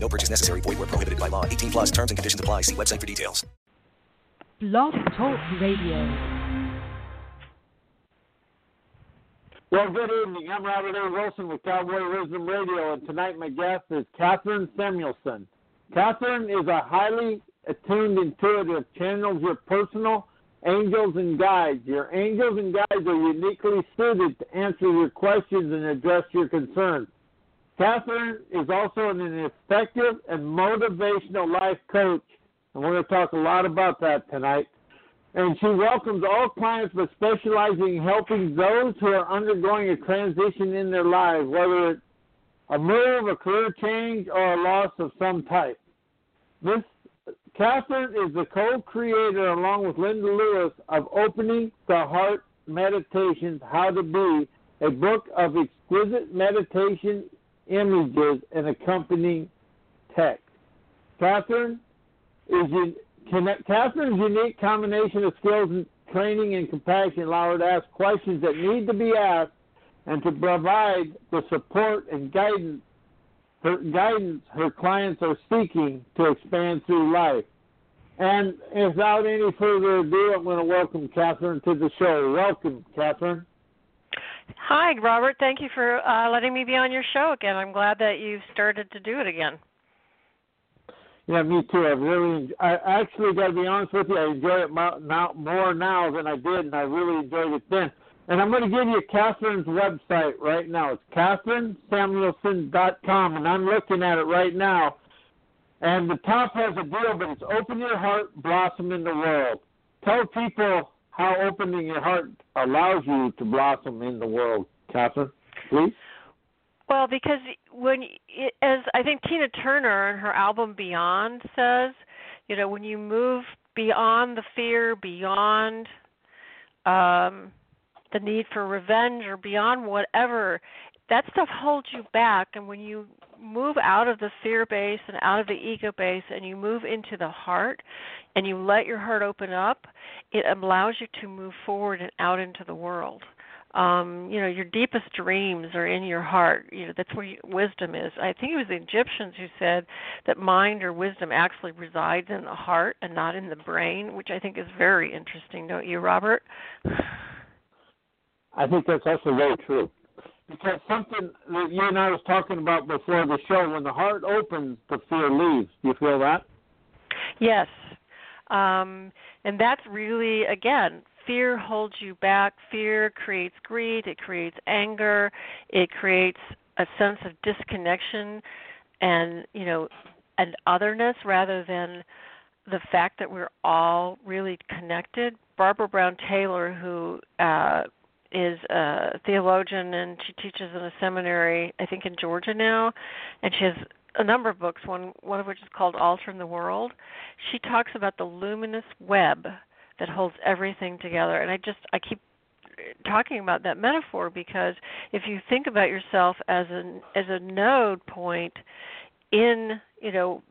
No purchase necessary. Void where prohibited by law. 18 plus terms and conditions apply. See website for details. Blog Talk Radio. Well, good evening. I'm Robert A. Wilson with Cowboy Wisdom Radio, and tonight my guest is Kathryn Samuelson. Kathryn is a highly attuned intuitive, channels your personal angels and guides. Your angels and guides are uniquely suited to answer your questions and address your concerns. Kathryn is also an effective and motivational life coach, and we're going to talk a lot about that tonight. And she welcomes all clients, but specializing in helping those who are undergoing a transition in their lives, whether it's a move, a career change, or a loss of some type. This Kathryn is the co-creator, along with Linda Lewis, of Opening the Heart Meditations: How to Be, a book of exquisite meditation images and accompanying text. Kathryn is Kathryn's unique combination of skills and training and compassion allow her to ask questions that need to be asked and to provide the support and guidance her guidance her clients are seeking to expand through life. And without any further ado, I'm going to welcome Kathryn to the show. Welcome, Kathryn. Hi, Robert. Thank you for uh, letting me be on your show again. I'm glad that you've started to do it again. Yeah, me too. I really, I actually got to be honest with you. I enjoy it now, more now than I did, and I really enjoyed it then. And I'm going to give you Kathryn's website right now. It's KathrynSamuelson.com, and I'm looking at it right now. And the top has a deal, but it's open your heart, blossom in the world. Tell people how opening your heart allows you to blossom in the world, Kathryn, please. Well, because when, as I think Tina Turner in her album Beyond says, you know, when you move beyond the fear, beyond um, the need for revenge or beyond whatever that stuff holds you back and when you move out of the fear base and out of the ego base and you move into the heart and you let your heart open up it allows you to move forward and out into the world. Um you know your deepest dreams are in your heart. You know that's where wisdom is. I think it was the egyptians who said that mind or wisdom actually resides in the heart and not in the brain which i think is very interesting don't you robert? I think that's also very true. Because something that you and I was talking about before the show, when the heart opens, the fear leaves. Do you feel that? Yes. Um, and that's really, again, fear holds you back. Fear creates greed, it creates anger, it creates a sense of disconnection and, you know, and otherness rather than the fact that we're all really connected. Barbara Brown Taylor, who uh, is a theologian and she teaches in a seminary I think in Georgia now and she has a number of books one one of which is called Altar in the World. She talks about the luminous web that holds everything together and I just I keep talking about that metaphor because if you think about yourself as an as a node point in you know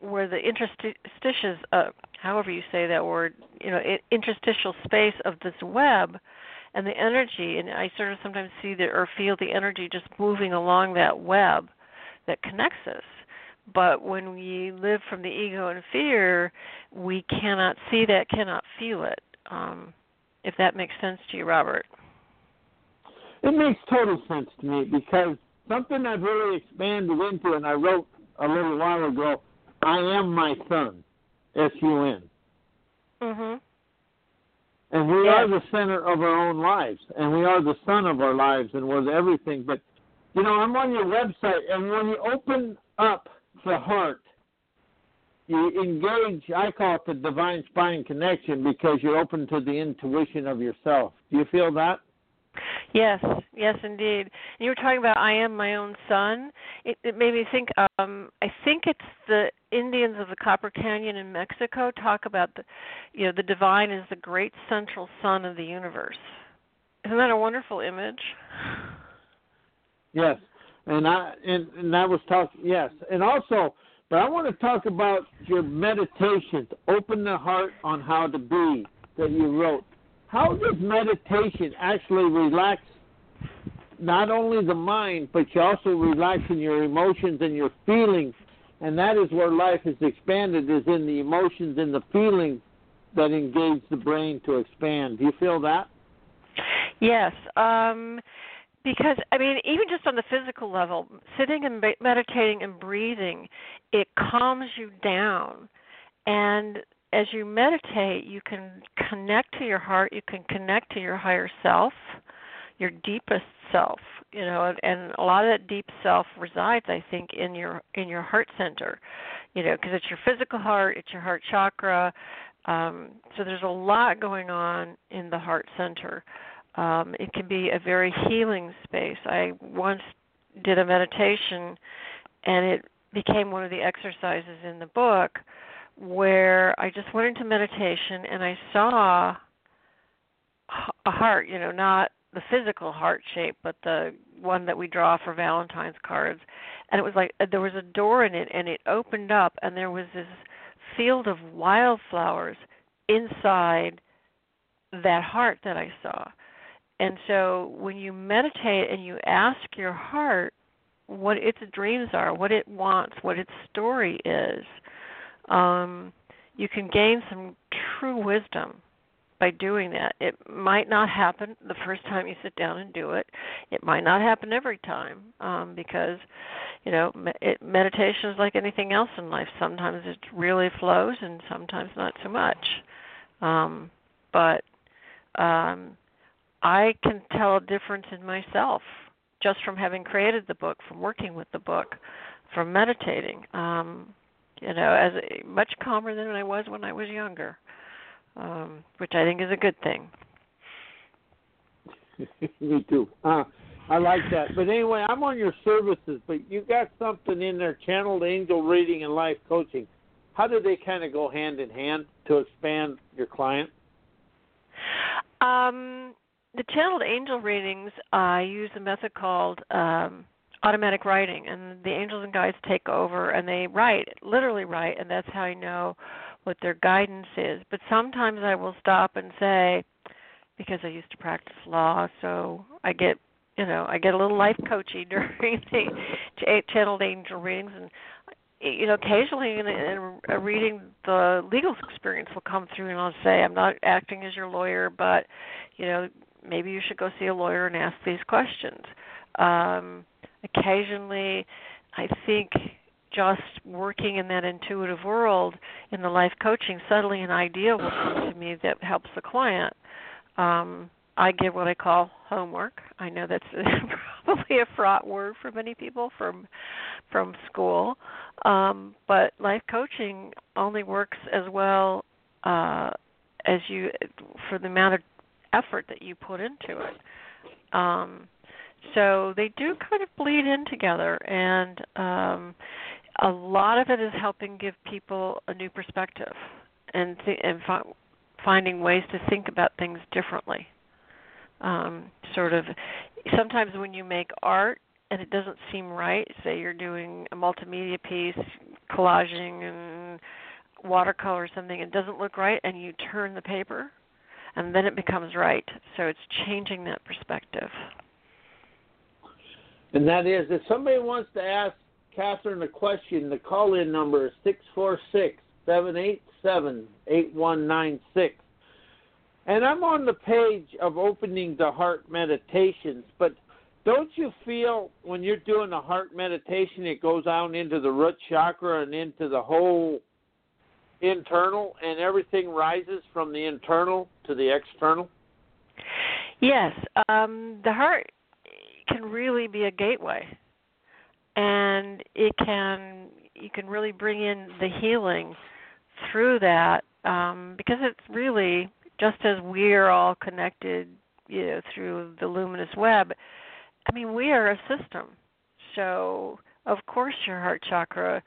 where the interstitials uh, however you say that word you know interstitial space of this web and the energy and i sort of sometimes see the or feel the energy just moving along that web that connects us. But when we live from the ego and fear we cannot see that cannot feel it um, if that makes sense to you robert. It makes total sense to me because something i've really expanded into and i wrote a little while ago i am my son, sun s-u-n mhm and we yes. are the center of our own lives, and we are the sun of our lives, and we're everything. But you know, I'm on your website, and when you open up the heart, you engage. I call it the divine spine connection because you're open to the intuition of yourself. Do you feel that? Yes, yes, indeed. And you were talking about I am my own son. It, it made me think. Um, I think it's the Indians of the Copper Canyon in Mexico talk about the, you know, the divine is the great central sun of the universe. Isn't that a wonderful image? Yes, and I and, and that was talking. Yes, and also, but I want to talk about your meditations. Open the heart on how to be that you wrote how does meditation actually relax not only the mind, but you also relax in your emotions and your feelings? And that is where life is expanded, is in the emotions and the feelings that engage the brain to expand. Do you feel that? Yes. Um, because I mean, even just on the physical level, sitting and meditating and breathing, it calms you down, and as you meditate, you can connect to your heart, you can connect to your higher self, your deepest self, you know, and a lot of that deep self resides I think in your in your heart center. You know, because it's your physical heart, it's your heart chakra. Um, so there's a lot going on in the heart center. Um, it can be a very healing space. I once did a meditation and it became one of the exercises in the book where I just went into meditation and I saw a heart, you know, not the physical heart shape, but the one that we draw for Valentine's cards. And it was like there was a door in it and it opened up and there was this field of wildflowers inside that heart that I saw. And so when you meditate and you ask your heart what its dreams are, what it wants, what its story is, um, you can gain some true wisdom by doing that. It might not happen the first time you sit down and do it. It might not happen every time um, because, you know, it, meditation is like anything else in life. Sometimes it really flows, and sometimes not so much. Um, but um, I can tell a difference in myself just from having created the book, from working with the book, from meditating. Um, you know, as much calmer than I was when I was younger, um, which I think is a good thing. Me too. Uh, I like that. But anyway, I'm on your services, but you got something in there, channeled angel reading and life coaching. How do they kind of go hand in hand to expand your client? Um, the channeled angel readings, I use a method called um, automatic writing and the angels and guides take over and they write literally write and that's how i know what their guidance is. But sometimes i will stop and say because i used to practice law so i get you know i get a little life coaching during the channeled angel readings and you know occasionally in, in a reading the legal experience will come through and i'll say i'm not acting as your lawyer but you know maybe you should go see a lawyer and ask these questions. Um occasionally I think just working in that intuitive world in the life coaching, suddenly an idea will come to me that helps the client. Um, I give what I call homework. I know that's probably a fraught word for many people from from school, um, but life coaching only works as well uh, as you for the amount of effort that you put into it. Um, so they do kind of bleed in together and um a lot of it is helping give people a new perspective and th- and fi- finding ways to think about things differently. Um sort of sometimes when you make art and it doesn't seem right say you're doing a multimedia piece collaging and watercolor or something it doesn't look right and you turn the paper and then it becomes right. So it's changing that perspective and that is, if somebody wants to ask Kathryn a question, the call in number is 646 787 8196. And I'm on the page of opening the heart meditations, but don't you feel when you're doing a heart meditation, it goes out into the root chakra and into the whole internal, and everything rises from the internal to the external? Yes, um, the heart can really be a gateway. And it can you can really bring in the healing through that um, because it's really just as we're all connected you know through the luminous web. I mean we are a system. So of course your heart chakra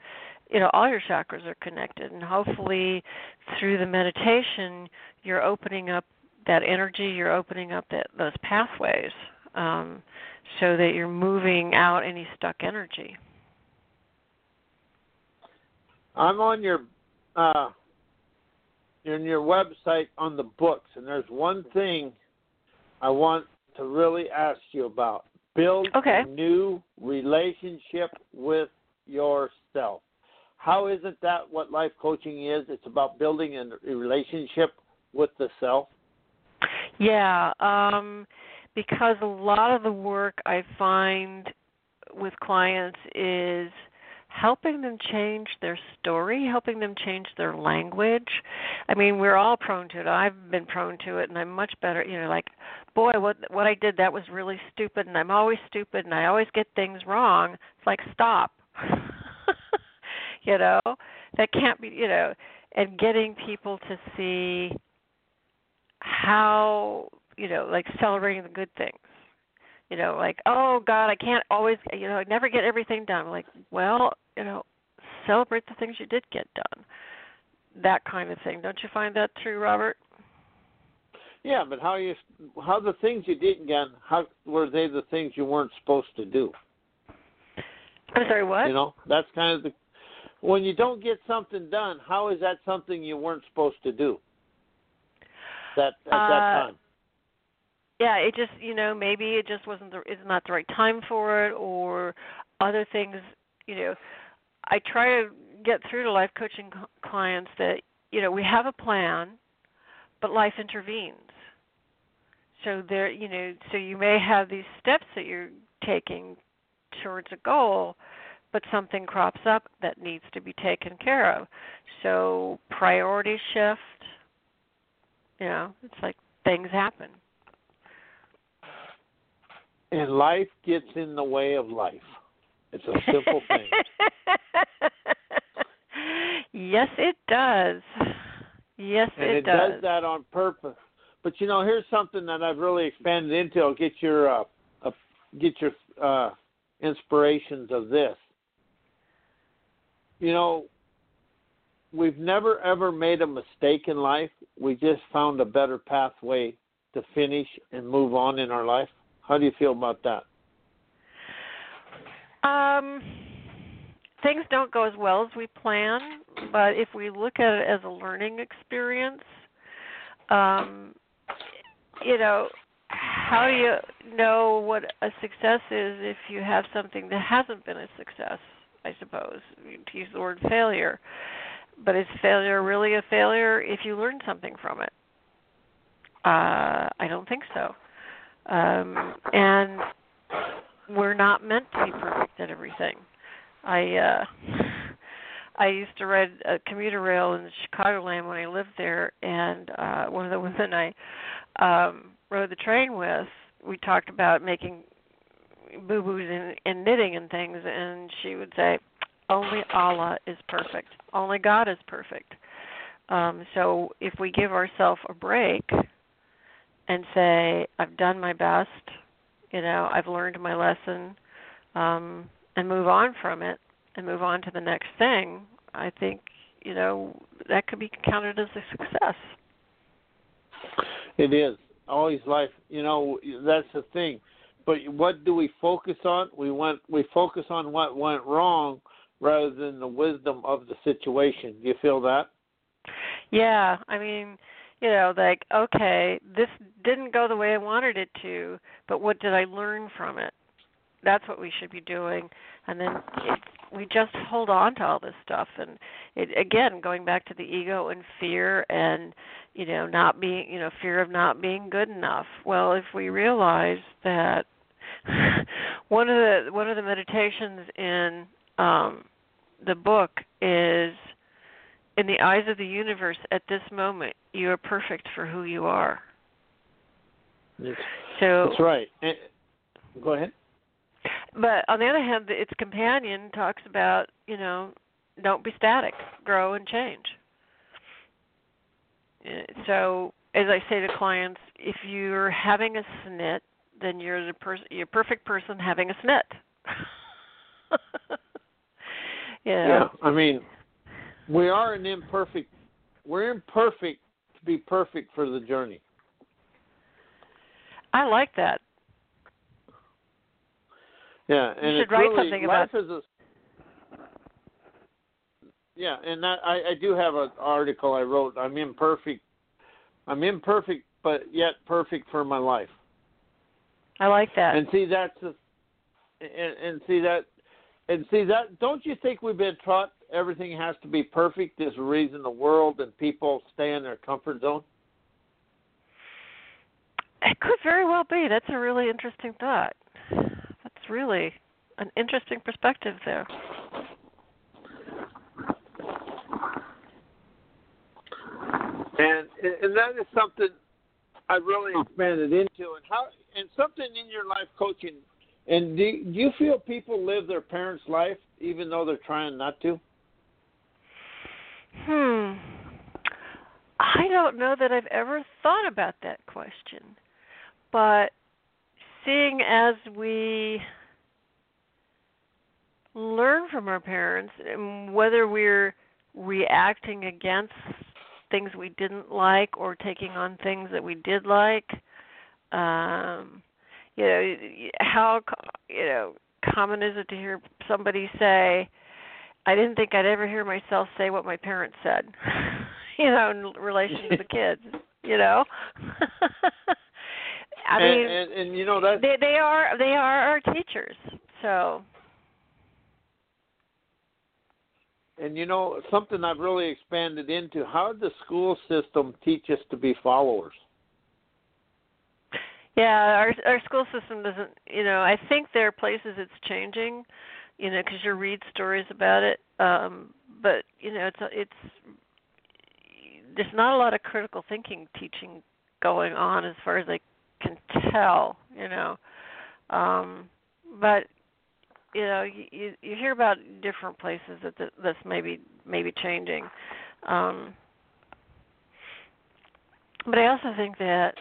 you know all your chakras are connected. And hopefully through the meditation you're opening up that energy you're opening up that those pathways um, so that you're moving out any stuck energy i'm on your uh in your website on the books and there's one thing i want to really ask you about build okay. a new relationship with yourself how isn't that what life coaching is? It's about building a relationship with the self. Yeah, um, because a lot of the work I find with clients is helping them change their story, helping them change their language. I mean, we're all prone to it. I've been prone to it and I'm much better, you know, like, boy, what what I did that was really stupid and I'm always stupid and I always get things wrong. It's like, stop. you know that can't be you know and getting people to see how you know like celebrating the good things. You know like oh god i can't always you know i never get everything done. Like well you know celebrate the things you did get done. That kind of thing. Don't you find that true robert? Yeah but how you how the things you didn't get how were they the things you weren't supposed to do? I'm sorry what? You know that's kind of the when you don't get something done, how is that something you weren't supposed to do? That at uh, that time. Yeah, it just you know maybe it just wasn't the it's not the right time for it or other things. You know, I try to get through to life coaching clients that you know we have a plan, but life intervenes. So there, you know, so you may have these steps that you're taking towards a goal, but something crops up that needs to be taken care of. So priorities shift. You know, it's like things happen. And life gets in the way of life. It's a simple thing. yes, it does. Yes, and it, it does. does that on purpose. But you know, here's something that I've really expanded into. I'll get your uh, uh, get your uh, inspirations of this you know, we've never ever made a mistake in life. We just found a better pathway to finish and move on in our life. How do you feel about that? Um, things don't go as well as we plan, but if we look at it as a learning experience, um, you know, how do you know what a success is if you have something that hasn't been a success? I suppose, to use the word failure. But is failure really a failure if you learn something from it? Uh, I don't think so. Um, and we're not meant to be perfect at everything. I uh, I used to ride a commuter rail in the Chicagoland when I lived there, and uh, one of the women I um, rode the train with, we talked about making boo boos in, in knitting and things, and she would say, "Only Allah is perfect. Only God is perfect." Um, so if we give ourselves a break and say, "I've done my best," you know, I've learned my lesson, um, and move on from it, and move on to the next thing, I think you know that could be counted as a success. It is always life. You know, that's the thing but what do we focus on? We want we focus on what went wrong rather than the wisdom of the situation. Do you feel that? Yeah, I mean, you know, like okay, this didn't go the way I wanted it to, but what did I learn from it? That's what we should be doing, and then it, we just hold on to all this stuff, and it again going back to the ego and fear, and you know, not being, you know, fear of not being good enough. Well, if we realize that one of the one of the meditations in um, the book is in the eyes of the universe at this moment you are perfect for who you are yes. so that's right and, go ahead but on the other hand its companion talks about you know don't be static grow and change uh, so as I say to clients, if you're having a snit, then you're the person, you're a perfect person having a snit. yeah. Yeah, I mean, we are an imperfect. We're imperfect to be perfect for the journey. I like that. Yeah, and you should write really, something life about. is a yeah, and that, I, I do have an article I wrote. I'm imperfect. I'm imperfect, but yet perfect for my life. I like that. And see that's a, and, and see that and see that don't you think we've been taught everything has to be perfect is the reason the world and people stay in their comfort zone? It could very well be. That's a really interesting thought. That's really an interesting perspective there. And and that is something I really expanded into and how and something in your life coaching and do, do you feel people live their parents' life even though they're trying not to? Hmm. I don't know that I've ever thought about that question. But seeing as we learn from our parents, and whether we're reacting against things we didn't like or taking on things that we did like, um, you know, how you know common is it to hear somebody say, "I didn't think I'd ever hear myself say what my parents said," you know, in relation to the kids, you know. I and, mean, and, and you know that they they are they are our teachers. So and you know something I've really expanded into. How did the school system teach us to be followers? Yeah, our our school system doesn't. You know, I think there are places it's changing. You know, because you read stories about it. Um, but you know, it's it's there's not a lot of critical thinking teaching going on as far as I can tell. You know, um, but you know you you hear about different places that th- that's maybe maybe changing um but i also think that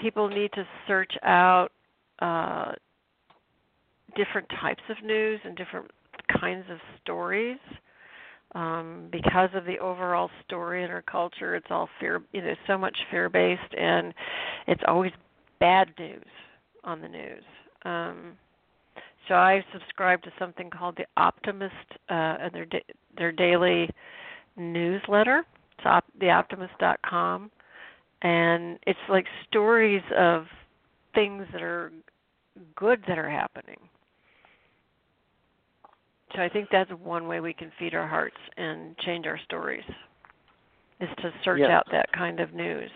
people need to search out uh different types of news and different kinds of stories. Um because of the overall story in our culture it's all fear you know so much fear based and it's always bad news on the news. Um so I subscribe to something called the Optimist uh, and their da- their daily newsletter. It's op- theoptimist.com, and it's like stories of things that are good that are happening. So I think that's one way we can feed our hearts and change our stories, is to search Yes. out that kind of news.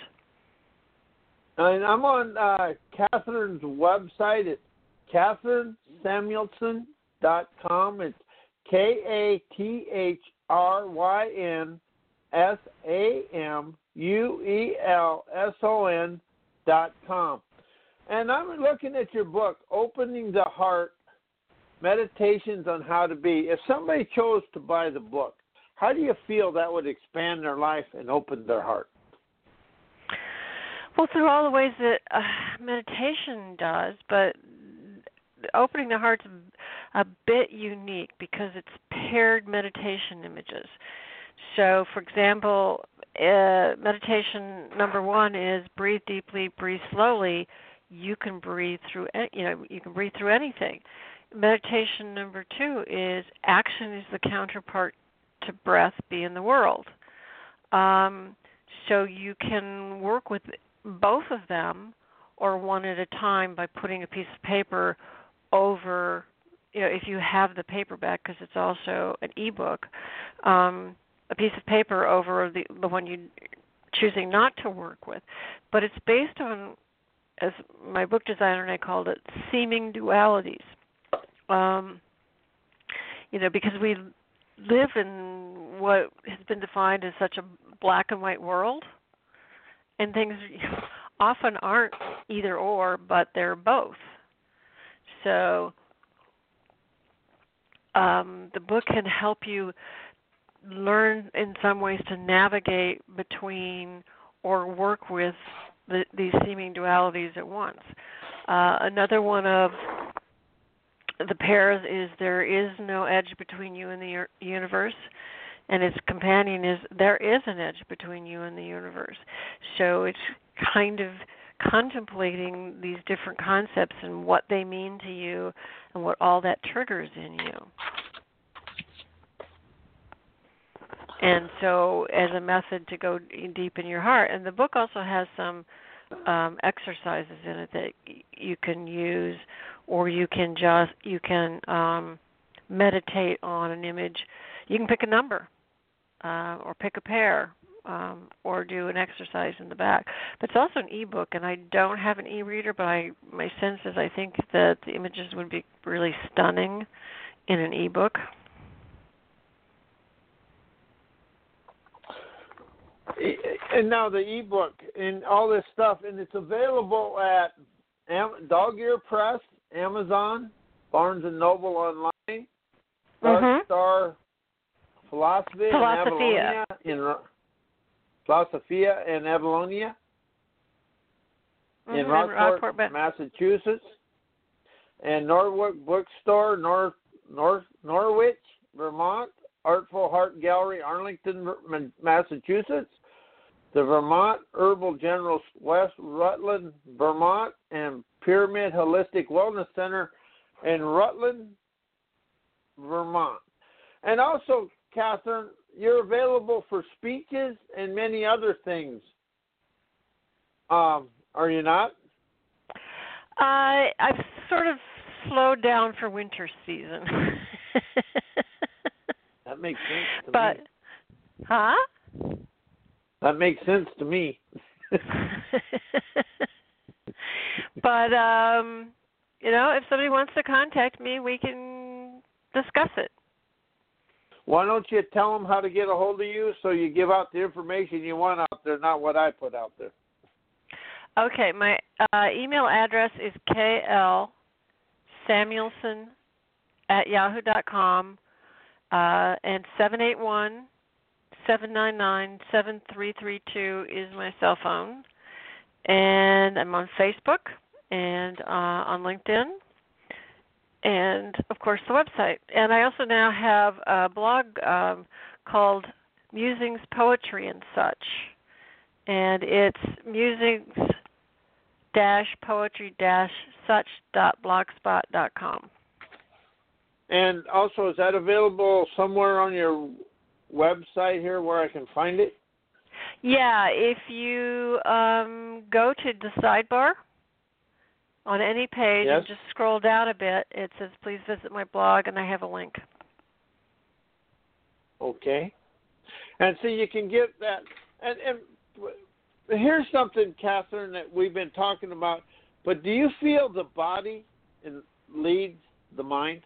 And I'm on uh, Kathryn's website at KathrynSamuelson.com. It's K A T H R Y N S A M U E L S O N dot com. And I'm looking at your book, Opening the Heart Meditations on How to Be. If somebody chose to buy the book, how do you feel that would expand their life and open their heart? Well, through all the ways that uh, meditation does, but opening the heart's a bit unique because it's paired meditation images. So, for example, uh, meditation number one is breathe deeply, breathe slowly. You can breathe through, a- you know, you can breathe through anything. Meditation number two is action is the counterpart to breath. Be in the world. Um, so you can work with both of them or one at a time by putting a piece of paper over you know if you have the paperback because it's also an ebook um a piece of paper over the the one you choosing not to work with. But it's based on as my book designer and I called it seeming dualities. Um you know because we live in what has been defined as such a black and white world and things often aren't either or but they're both. So um, the book can help you learn in some ways to navigate between or work with the, these seeming dualities at once. Uh, another one of the pairs is there is no edge between you and the universe and its companion is there is an edge between you and the universe so it's kind of contemplating these different concepts and what they mean to you and what all that triggers in you and so as a method to go deep in your heart and the book also has some um, exercises in it that you can use or you can just you can um, meditate on an image. You can pick a number, uh, or pick a pair, um, or do an exercise in the back. But it's also an ebook, and I don't have an e-reader, but I my sense is I think that the images would be really stunning in an ebook. And now the ebook and all this stuff, and it's available at Dog Ear Press Amazon, Barnes and Noble online, mm-hmm. Star Philosophy in Avalonia, in Philosophia in Avalonia, mm-hmm. in Rockport, Rockport, Massachusetts, and Norwich Bookstore, North North Norwich, Vermont, Artful Heart Gallery, Arlington, Massachusetts, the Vermont Herbal General West Rutland, Vermont, and Pyramid Holistic Wellness Center in Rutland, Vermont. And also, Kathryn, you're available for speeches and many other things. Um, are you not? I've sort of slowed down for winter season. that makes sense to but, me. Huh? That makes sense to me. but um, you know, if somebody wants to contact me, we can discuss it. Why don't you tell them how to get a hold of you so you give out the information you want out there, not what I put out there? Okay, my uh, email address is kl samuelson at yahoo dot com uh, and seven eight one seven nine nine seven three three two is my cell phone, and I'm on Facebook and uh, on LinkedIn, and of course the website. And I also now have a blog um, called Musings, Poetry, and Such, and it's musings poetry dash such dot blogspot dot com. And also, is that available somewhere on your website here where I can find it? Yeah, if you um, go to the sidebar on any page yes. and just scroll down a bit, it says please visit my blog, and I have a link. Okay. And so you can get that. And, and here's something, Kathryn, that we've been talking about. But do you feel the body leads the mind?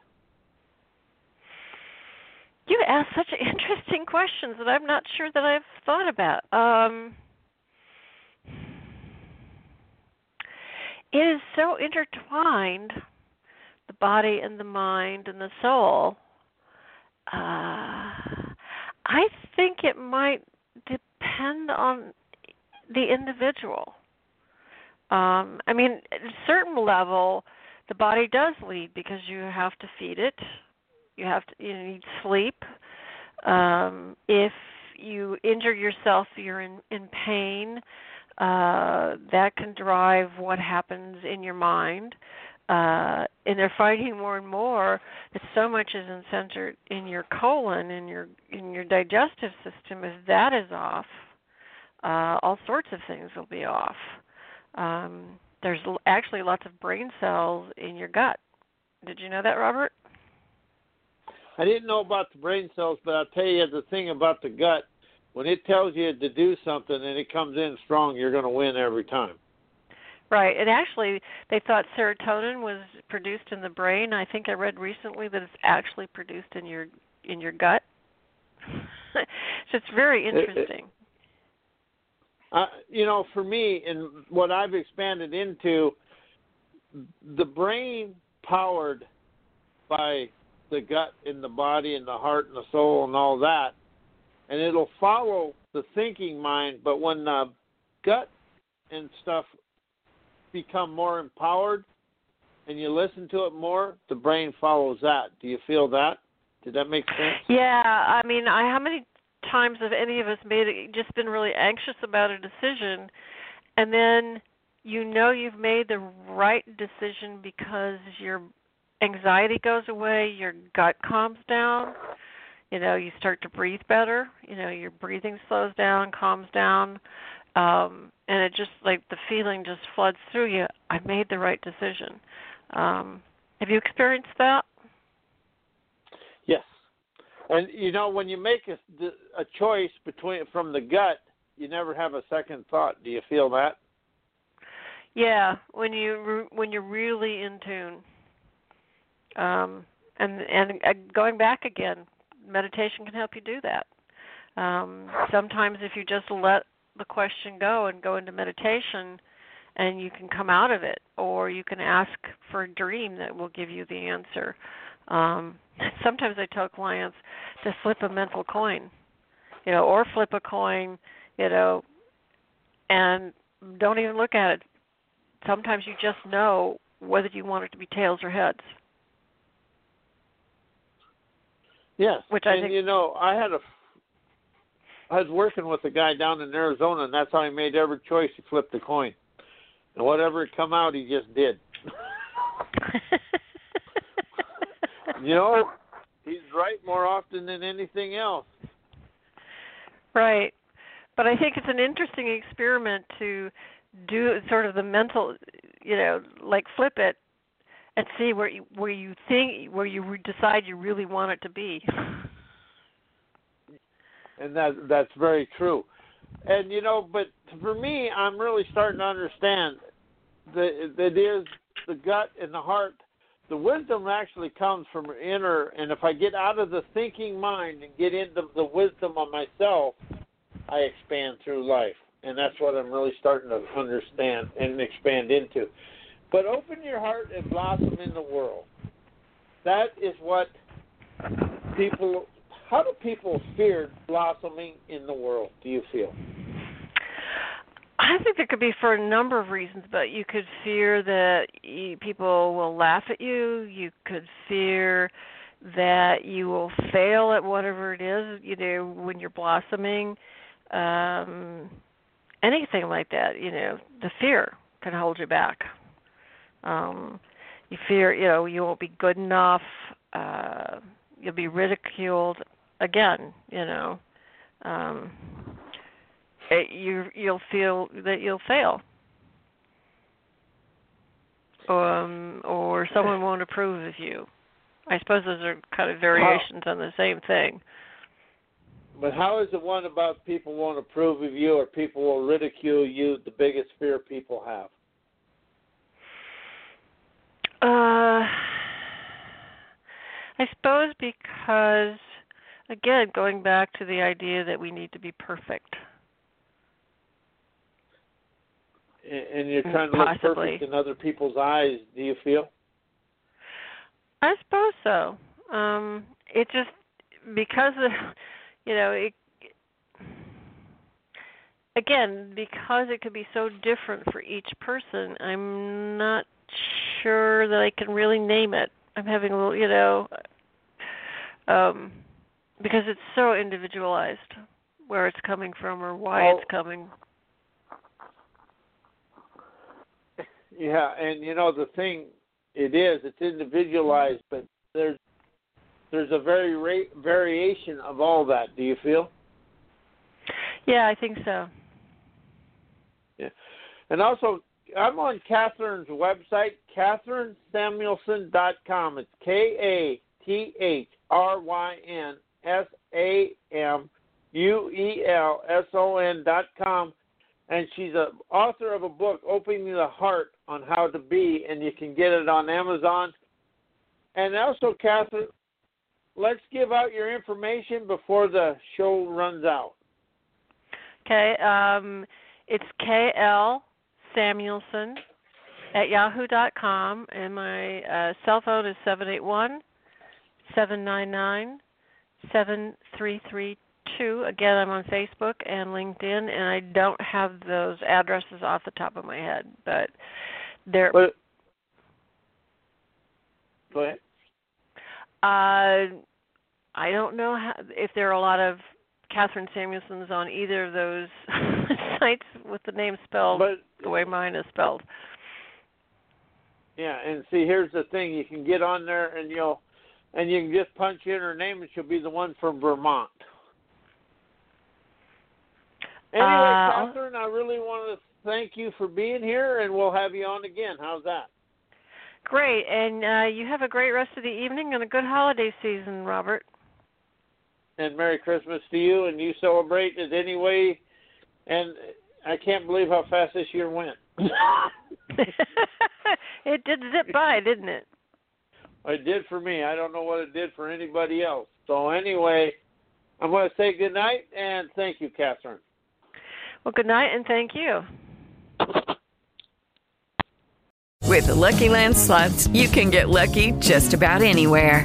You ask such interesting questions that I'm not sure that I've thought about. Um, it is so intertwined, the body and the mind and the soul. Uh, I think it might depend on the individual. Um, I mean, at a certain level, the body does lead because you have to feed it you have to you need sleep. Um, if you injure yourself, you're in in pain. Uh, that can drive what happens in your mind. Uh, and they're finding more and more that so much is centered in your colon, in your in your digestive system. If that is off, uh, all sorts of things will be off. Um, there's actually lots of brain cells in your gut. Did you know that, Robert? I didn't know about the brain cells, but I'll tell you the thing about the gut. When it tells you to do something and it comes in strong, you're going to win every time. Right, and actually, they thought serotonin was produced in the brain. I think I read recently that it's actually produced in your in your gut. so it's very interesting. It, it, uh, you know, for me, and what I've expanded into, the brain powered by the gut and the body and the heart and the soul and all that, and it'll follow the thinking mind. But when the gut and stuff become more empowered and you listen to it more, the brain follows that. Do you feel that? Did that make sense? Yeah, I mean, I how many times have any of us made it just been really anxious about a decision and then you know you've made the right decision because your anxiety goes away, your gut calms down, you know, you start to breathe better, you know, your breathing slows down, calms down. Um and it just like the feeling just floods through you. I made the right decision. Um have you experienced that? Yes. And you know when you make a a choice between from the gut, you never have a second thought. Do you feel that? Yeah, when you when you're really in tune. Um, and and going back again, meditation can help you do that. Um, sometimes if you just let the question go and go into meditation, and you can come out of it, or you can ask for a dream that will give you the answer. Um, sometimes I tell clients to flip a mental coin, you know, or flip a coin, you know, and don't even look at it sometimes you just know whether you want it to be tails or heads. Yes, which I and think you know, I had a, I was working with a guy down in Arizona, and that's how he made every choice. He flipped a coin, and whatever had come out, he just did. you know, he's right more often than anything else. Right, but I think it's an interesting experiment to do sort of the mental, you know, like flip it and see where you where you think where you decide you really want it to be. And that that's very true. And you know, but for me, I'm really starting to understand that that is the gut and the heart. The wisdom actually comes from inner, and if I get out of the thinking mind and get into the wisdom of myself, I expand through life and that's what I'm really starting to understand and expand into. But open your heart and blossom in the world. That is what people. How do people fear blossoming in the world? Do you feel? I think it could be for a number of reasons, but you could fear that people will laugh at you. You could fear that you will fail at whatever it is you know when you're blossoming. Um, anything like that, you know, the fear can hold you back. Um, you fear, you know, you won't be good enough. Uh, you'll be ridiculed again. You know, um, it, you you'll feel that you'll fail, um, or someone won't approve of you. I suppose those are kind of variations on the same thing. But how is the one about people won't approve of you or people will ridicule you the biggest fear people have? Uh, I suppose because, again, going back to the idea that we need to be perfect. And you're trying to look Possibly. perfect in other people's eyes. Do you feel? I suppose so. Um, it just because of you know it again because it could be so different for each person i'm not sure that i can really name it i'm having a little you know um because it's so individualized where it's coming from or why Oh. it's coming Yeah, and you know the thing, it is it's individualized, but there's there's a very ra- variation of all that. Do you feel? yeah i think so Yeah, And also, I'm on Kathryn's website, KathrynSamuelson.com. It's K A T H R Y N S A M U E L S O N dot com. And she's a author of a book, Opening the Heart on How to Be, and you can get it on Amazon. And also, Kathryn, let's give out your information before the show runs out. okay um it's kl samuelson at yahoo dot com and my uh cell phone is seven eight one seven nine nine seven three three two. Again, I'm on Facebook and LinkedIn, and I don't have those addresses off the top of my head, but they're. But, go ahead. Uh, I don't know how, if there are a lot of Kathryn Samuelsons on either of those sites with the name spelled But the way mine is spelled. yeah, and see, here's the thing: you can get on there and you'll, and you can just punch in her name, and she'll be the one from Vermont. Anyway, Uh, Kathryn, I really want to thank you for being here, and we'll have you on again. How's that? Great, and uh, you have a great rest of the evening and a good holiday season, Robert. And Merry Christmas to you, and you celebrate it anyway. And I can't believe how fast this year went. it did zip by, didn't it? It did for me. I don't know what it did for anybody else. So anyway, I'm going to say good night and thank you, Kathryn. Well, good night and thank you. With the Lucky Land slots, you can get lucky just about anywhere.